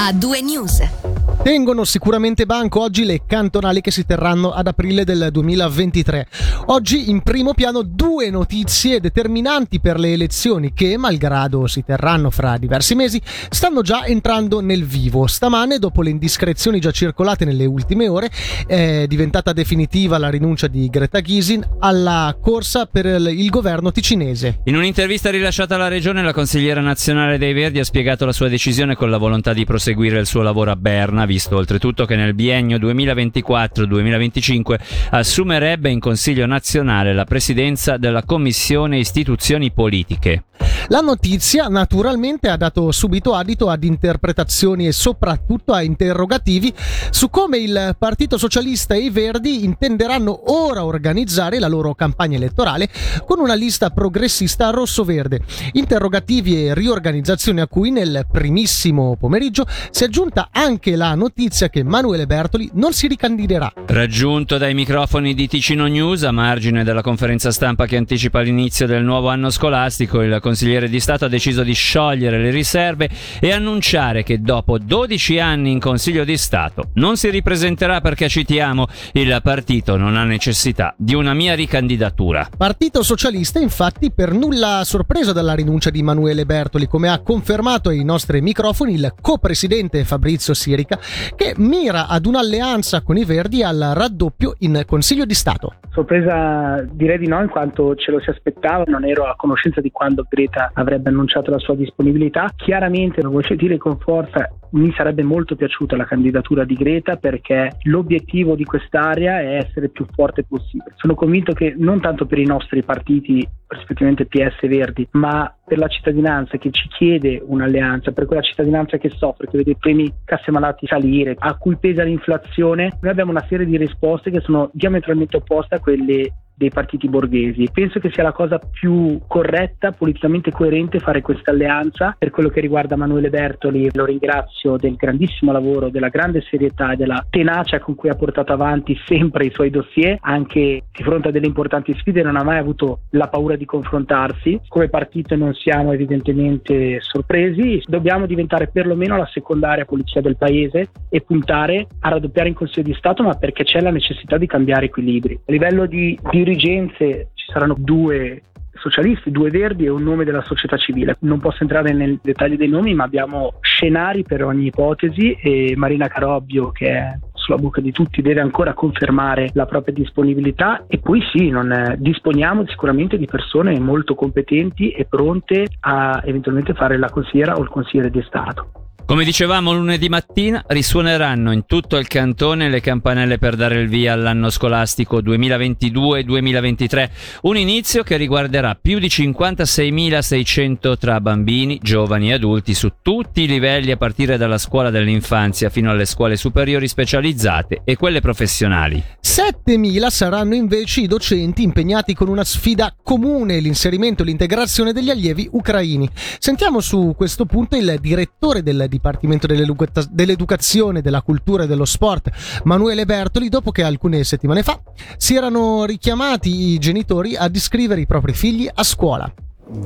a due news. Tengono sicuramente banco oggi le cantonali che si terranno ad aprile del 2023. Oggi in primo piano due notizie determinanti per le elezioni che, malgrado si terranno fra diversi mesi, stanno già entrando nel vivo. Stamane, dopo le indiscrezioni già circolate nelle ultime ore, è diventata definitiva la rinuncia di Greta Gysin alla corsa per il governo ticinese. In un'intervista rilasciata alla regione, la consigliera nazionale dei Verdi ha spiegato la sua decisione con la volontà di proseguire il suo lavoro a Berna visto oltretutto che nel biennio 2024-2025 assumerebbe in Consiglio nazionale la presidenza della Commissione Istituzioni Politiche. La notizia naturalmente ha dato subito adito ad interpretazioni e soprattutto a interrogativi su come il Partito Socialista e i Verdi intenderanno ora organizzare la loro campagna elettorale con una lista progressista rosso-verde. Interrogativi e riorganizzazioni a cui nel primissimo pomeriggio si è aggiunta anche la notizia che Manuele Bertoli non si ricandiderà. Raggiunto dai microfoni di Ticino News a margine della conferenza stampa che anticipa l'inizio del nuovo anno scolastico, il consigliere di Stato ha deciso di sciogliere le riserve e annunciare che dopo 12 anni in Consiglio di Stato non si ripresenterà perché, citiamo, il partito non ha necessità di una mia ricandidatura. Partito Socialista infatti per nulla sorpreso dalla rinuncia di Manuele Bertoli, come ha confermato ai nostri microfoni il co-presidente Fabrizio Sirica, che mira ad un'alleanza con i Verdi al raddoppio in Consiglio di Stato. Sorpresa direi di no in quanto ce lo si aspettava, non ero a conoscenza di quando Greta avrebbe annunciato la sua disponibilità. Chiaramente, lo voglio dire con forza, mi sarebbe molto piaciuta la candidatura di Greta perché l'obiettivo di quest'area è essere più forte possibile. Sono convinto che non tanto per i nostri partiti, rispettivamente PS Verdi, ma per la cittadinanza che ci chiede un'alleanza, per quella cittadinanza che soffre, che vede i premi casse malati salire, a cui pesa l'inflazione, noi abbiamo una serie di risposte che sono diametralmente opposte a quelle dei partiti borghesi. Penso che sia la cosa più corretta, politicamente coerente fare questa alleanza. Per quello che riguarda Manuele Bertoli, lo ringrazio del grandissimo lavoro, della grande serietà e della tenacia con cui ha portato avanti sempre i suoi dossier, anche di fronte a delle importanti sfide non ha mai avuto la paura di confrontarsi. Come partito non siamo evidentemente sorpresi, dobbiamo diventare perlomeno la secondaria polizia del paese e puntare a raddoppiare in Consiglio di Stato, ma perché c'è la necessità di cambiare equilibri. A livello di, di dirigenze ci saranno due socialisti, due verdi e un nome della società civile. Non posso entrare nei dettagli dei nomi, ma abbiamo scenari per ogni ipotesi e Marina Carobbio che è sulla bocca di tutti deve ancora confermare la propria disponibilità e poi sì, non, disponiamo sicuramente di persone molto competenti e pronte a eventualmente fare la consigliera o il consigliere di Stato. Come dicevamo lunedì mattina, risuoneranno in tutto il cantone le campanelle per dare il via all'anno scolastico 2022-2023, un inizio che riguarderà più di 56.600 tra bambini, giovani e adulti su tutti i livelli a partire dalla scuola dell'infanzia fino alle scuole superiori specializzate e quelle professionali. 7.000 saranno invece i docenti impegnati con una sfida comune, l'inserimento e l'integrazione degli allievi ucraini. Sentiamo su questo punto il direttore del Dipartimento dell'Educazione, della Cultura e dello Sport, Manuele Bertoli, dopo che alcune settimane fa si erano richiamati i genitori a iscrivere i propri figli a scuola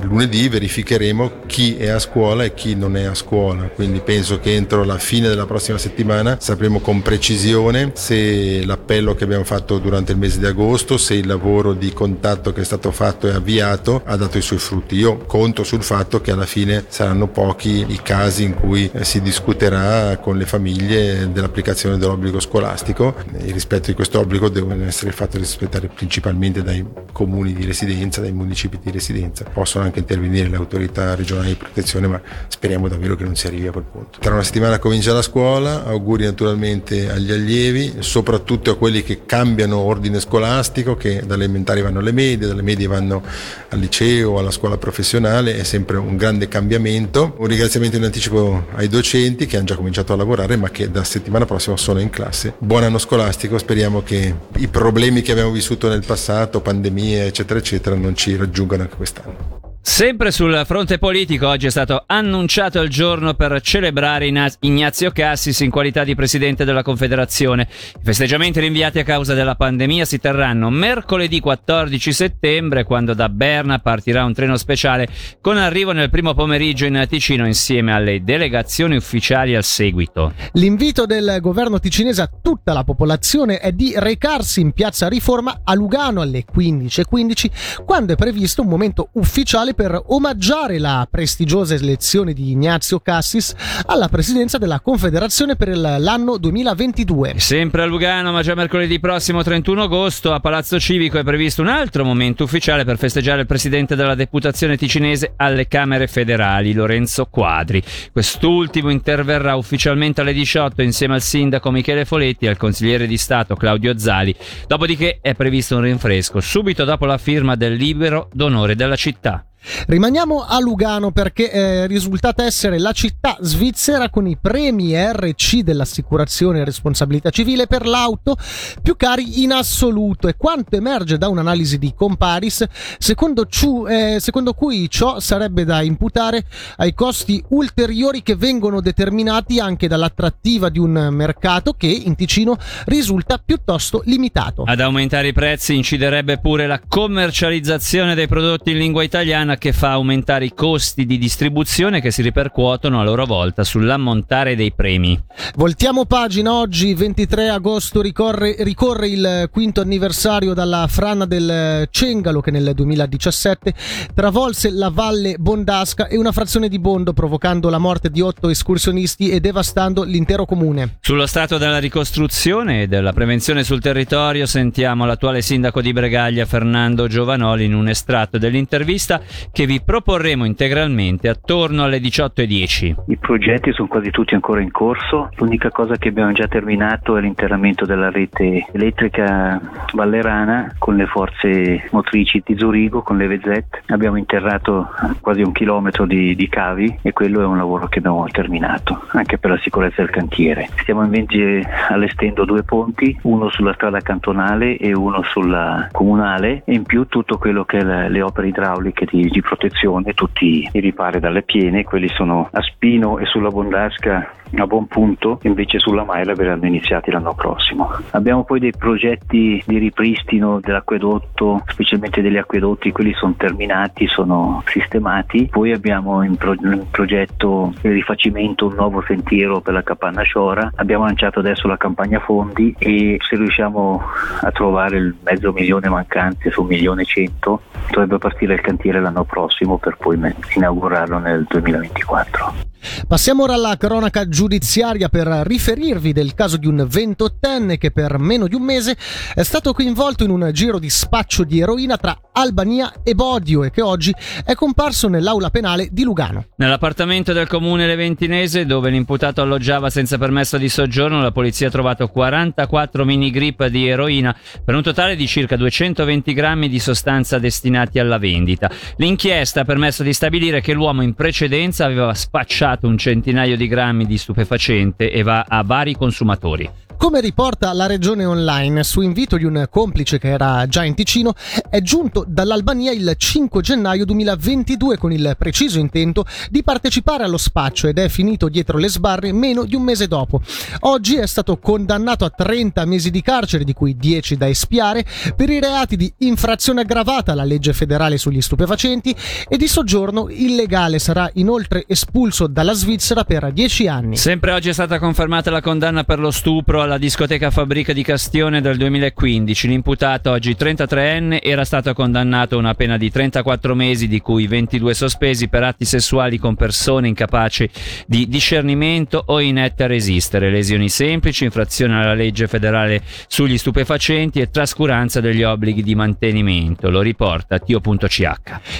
lunedì verificheremo chi è a scuola e chi non è a scuola, quindi penso che entro la fine della prossima settimana sapremo con precisione se l'appello che abbiamo fatto durante il mese di agosto, se il lavoro di contatto che è stato fatto e avviato ha dato i suoi frutti. Io conto sul fatto che alla fine saranno pochi i casi in cui eh, si discuterà con le famiglie dell'applicazione dell'obbligo scolastico. Il rispetto di questo obbligo deve essere fatto rispettare principalmente dai comuni di residenza, dai municipi di residenza. Posso possono anche intervenire le autorità regionali di protezione, ma speriamo davvero che non si arrivi a quel punto. Tra una settimana comincia la scuola, auguri naturalmente agli allievi, soprattutto a quelli che cambiano ordine scolastico, che dalle elementari vanno alle medie, dalle medie vanno al liceo, alla scuola professionale, è sempre un grande cambiamento. Un ringraziamento in anticipo ai docenti che hanno già cominciato a lavorare, ma che da settimana prossima sono in classe. Buon anno scolastico, speriamo che i problemi che abbiamo vissuto nel passato, pandemie, eccetera, eccetera, non ci raggiungano anche quest'anno. Sempre sul fronte politico, oggi è stato annunciato il giorno per celebrare Ignazio Cassis in qualità di presidente della Confederazione. I festeggiamenti rinviati a causa della pandemia si terranno mercoledì 14 settembre, quando da Berna partirà un treno speciale con arrivo nel primo pomeriggio in Ticino insieme alle delegazioni ufficiali al seguito. L'invito del governo ticinese a tutta la popolazione è di recarsi in piazza Riforma a Lugano alle 15.15, 15, quando è previsto un momento ufficiale per omaggiare la prestigiosa elezione di Ignazio Cassis alla presidenza della Confederazione per l'anno 2022. Sempre a Lugano, ma già mercoledì prossimo 31 agosto a Palazzo Civico è previsto un altro momento ufficiale per festeggiare il presidente della deputazione ticinese alle Camere federali, Lorenzo Quadri. Quest'ultimo interverrà ufficialmente alle 18 insieme al sindaco Michele Foletti e al consigliere di Stato Claudio Zali. Dopodiché è previsto un rinfresco subito dopo la firma del libero d'onore della città. Rimaniamo a Lugano perché eh, risultata essere la città svizzera con i premi RC dell'assicurazione e responsabilità civile per l'auto più cari in assoluto e quanto emerge da un'analisi di Comparis secondo, ciu, eh, secondo cui ciò sarebbe da imputare ai costi ulteriori che vengono determinati anche dall'attrattiva di un mercato che in Ticino risulta piuttosto limitato. Ad aumentare i prezzi inciderebbe pure la commercializzazione dei prodotti in lingua italiana che fa aumentare i costi di distribuzione che si ripercuotono a loro volta sull'ammontare dei premi. Voltiamo pagina oggi, 23 agosto, ricorre, ricorre il quinto anniversario dalla frana del Cengalo che nel 2017 travolse la valle Bondasca e una frazione di Bondo provocando la morte di otto escursionisti e devastando l'intero comune. Sullo stato della ricostruzione e della prevenzione sul territorio sentiamo l'attuale sindaco di Bregaglia Fernando Giovanoli in un estratto dell'intervista che vi proporremo integralmente attorno alle 18.10. I progetti sono quasi tutti ancora in corso, l'unica cosa che abbiamo già terminato è l'interramento della rete elettrica ballerana con le forze motrici di Zurigo, con le VZ. Abbiamo interrato quasi un chilometro di, di cavi e quello è un lavoro che abbiamo terminato, anche per la sicurezza del cantiere. Stiamo invece allestendo due ponti, uno sulla strada cantonale e uno sulla comunale e in più tutto quello che è le opere idrauliche di di protezione, tutti i ripari dalle piene, quelli sono a Spino e sulla Bondasca a buon punto, invece sulla Maila verranno iniziati l'anno prossimo. Abbiamo poi dei progetti di ripristino dell'acquedotto, specialmente degli acquedotti, quelli sono terminati, sono sistemati. Poi abbiamo in, pro- in progetto il rifacimento un nuovo sentiero per la capanna Sciora. Abbiamo lanciato adesso la campagna fondi e se riusciamo a trovare il mezzo milione mancante su un milione cento dovrebbe partire il cantiere l'anno prossimo per poi inaugurarlo nel 2024. Passiamo ora alla cronaca giudiziaria per riferirvi del caso di un ventottenne che per meno di un mese è stato coinvolto in un giro di spaccio di eroina tra Albania e Bodio e che oggi è comparso nell'aula penale di Lugano. Nell'appartamento del comune leventinese dove l'imputato alloggiava senza permesso di soggiorno la polizia ha trovato 44 mini grip di eroina per un totale di circa 220 grammi di sostanza destinati alla vendita. L'inchiesta ha permesso di stabilire che l'uomo in precedenza aveva spacciato un centinaio di grammi di stupefacente e va a vari consumatori. Come riporta la regione online, su invito di un complice che era già in Ticino, è giunto dall'Albania il 5 gennaio 2022 con il preciso intento di partecipare allo spaccio ed è finito dietro le sbarre meno di un mese dopo. Oggi è stato condannato a 30 mesi di carcere, di cui 10 da espiare, per i reati di infrazione aggravata alla legge federale sugli stupefacenti e di soggiorno illegale. Sarà inoltre espulso dalla Svizzera per 10 anni. Sempre oggi è stata confermata la condanna per lo stupro alla discoteca Fabbrica di Castione del 2015. L'imputato, oggi 33enne, era stato condannato a una pena di 34 mesi, di cui 22 sospesi per atti sessuali con persone incapaci di discernimento o inette a resistere, lesioni semplici, infrazione alla legge federale sugli stupefacenti e trascuranza degli obblighi di mantenimento. Lo riporta tio.ch.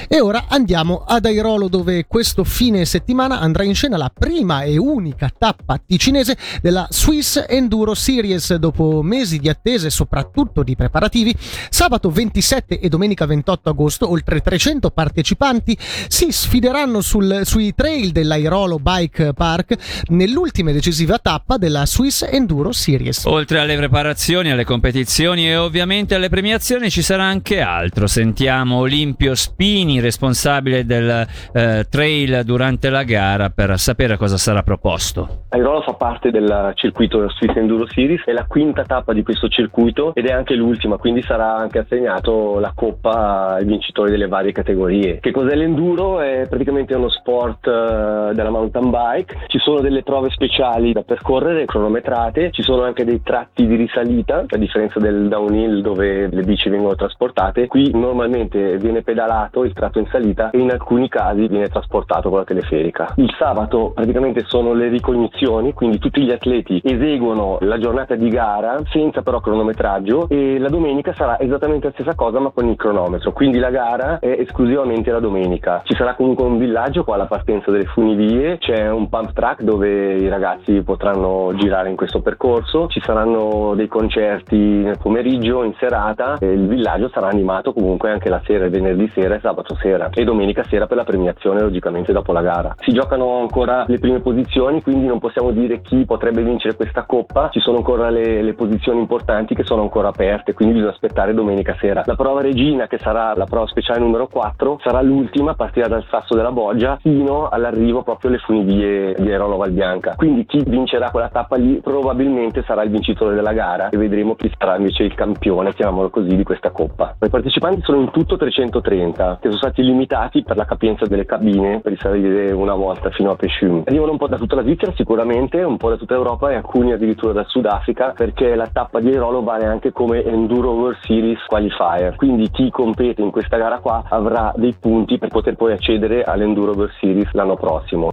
E ora andiamo ad Airolo dove questo fine settimana andrà in scena la prima e unica tappa ticinese della Swiss Enduro Series dopo mesi di attesa e soprattutto di preparativi, sabato 27 e domenica 28 agosto oltre 300 partecipanti si sfideranno sul, sui trail dell'Airolo Bike Park nell'ultima e decisiva tappa della Swiss Enduro Series. Oltre alle preparazioni, alle competizioni e ovviamente alle premiazioni ci sarà anche altro. Sentiamo Olimpio Spini, responsabile del eh, trail durante la gara, per sapere cosa sarà proposto. Airolo fa parte del circuito Swiss Enduro Series, è la quinta tappa di questo circuito ed è anche l'ultima, quindi sarà anche assegnato la coppa ai vincitori delle varie categorie. Che cos'è l'enduro? È praticamente uno sport uh, della mountain bike, ci sono delle prove speciali da percorrere, cronometrate, ci sono anche dei tratti di risalita, a differenza del downhill dove le bici vengono trasportate, qui normalmente viene pedalato il tratto in salita e in alcuni casi viene trasportato con la teleferica. Il sabato praticamente sono le ricognizioni, quindi tutti gli atleti eseguono la giornata di gara senza però cronometraggio e la domenica sarà esattamente la stessa cosa ma con il cronometro, quindi la gara è esclusivamente la domenica. Ci sarà comunque un villaggio qua alla partenza delle funivie, c'è un pump track dove i ragazzi potranno girare in questo percorso, ci saranno dei concerti nel pomeriggio, in serata e il villaggio sarà animato comunque anche la sera, venerdì sera e sabato sera e domenica sera per la premiazione logicamente dopo la gara. Si giocano ancora le prime posizioni, quindi non possiamo dire chi potrebbe vincere questa coppa, ci sono ancora le, le posizioni importanti che sono ancora aperte, quindi bisogna aspettare domenica sera. La prova regina, che sarà la prova speciale numero 4, sarà l'ultima, partirà dal sasso della Boggia fino all'arrivo proprio alle funivie di Airolo Valbianca. Quindi chi vincerà quella tappa lì probabilmente sarà il vincitore della gara e vedremo chi sarà invece il campione, chiamiamolo così, di questa coppa. I partecipanti sono in tutto 330, che sono stati limitati per la capienza delle cabine per risalire una volta fino a Pescium. Arrivano un po' da tutta la Svizzera sicuramente, un po' da tutta Europa e alcuni addirittura dal Sudafrica perché la tappa di Airolo vale anche come Enduro World Series Qualifier. Quindi chi compete in questa gara qua avrà dei punti per poter poi accedere all'Enduro World Series l'anno prossimo.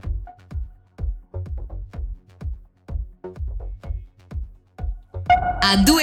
A due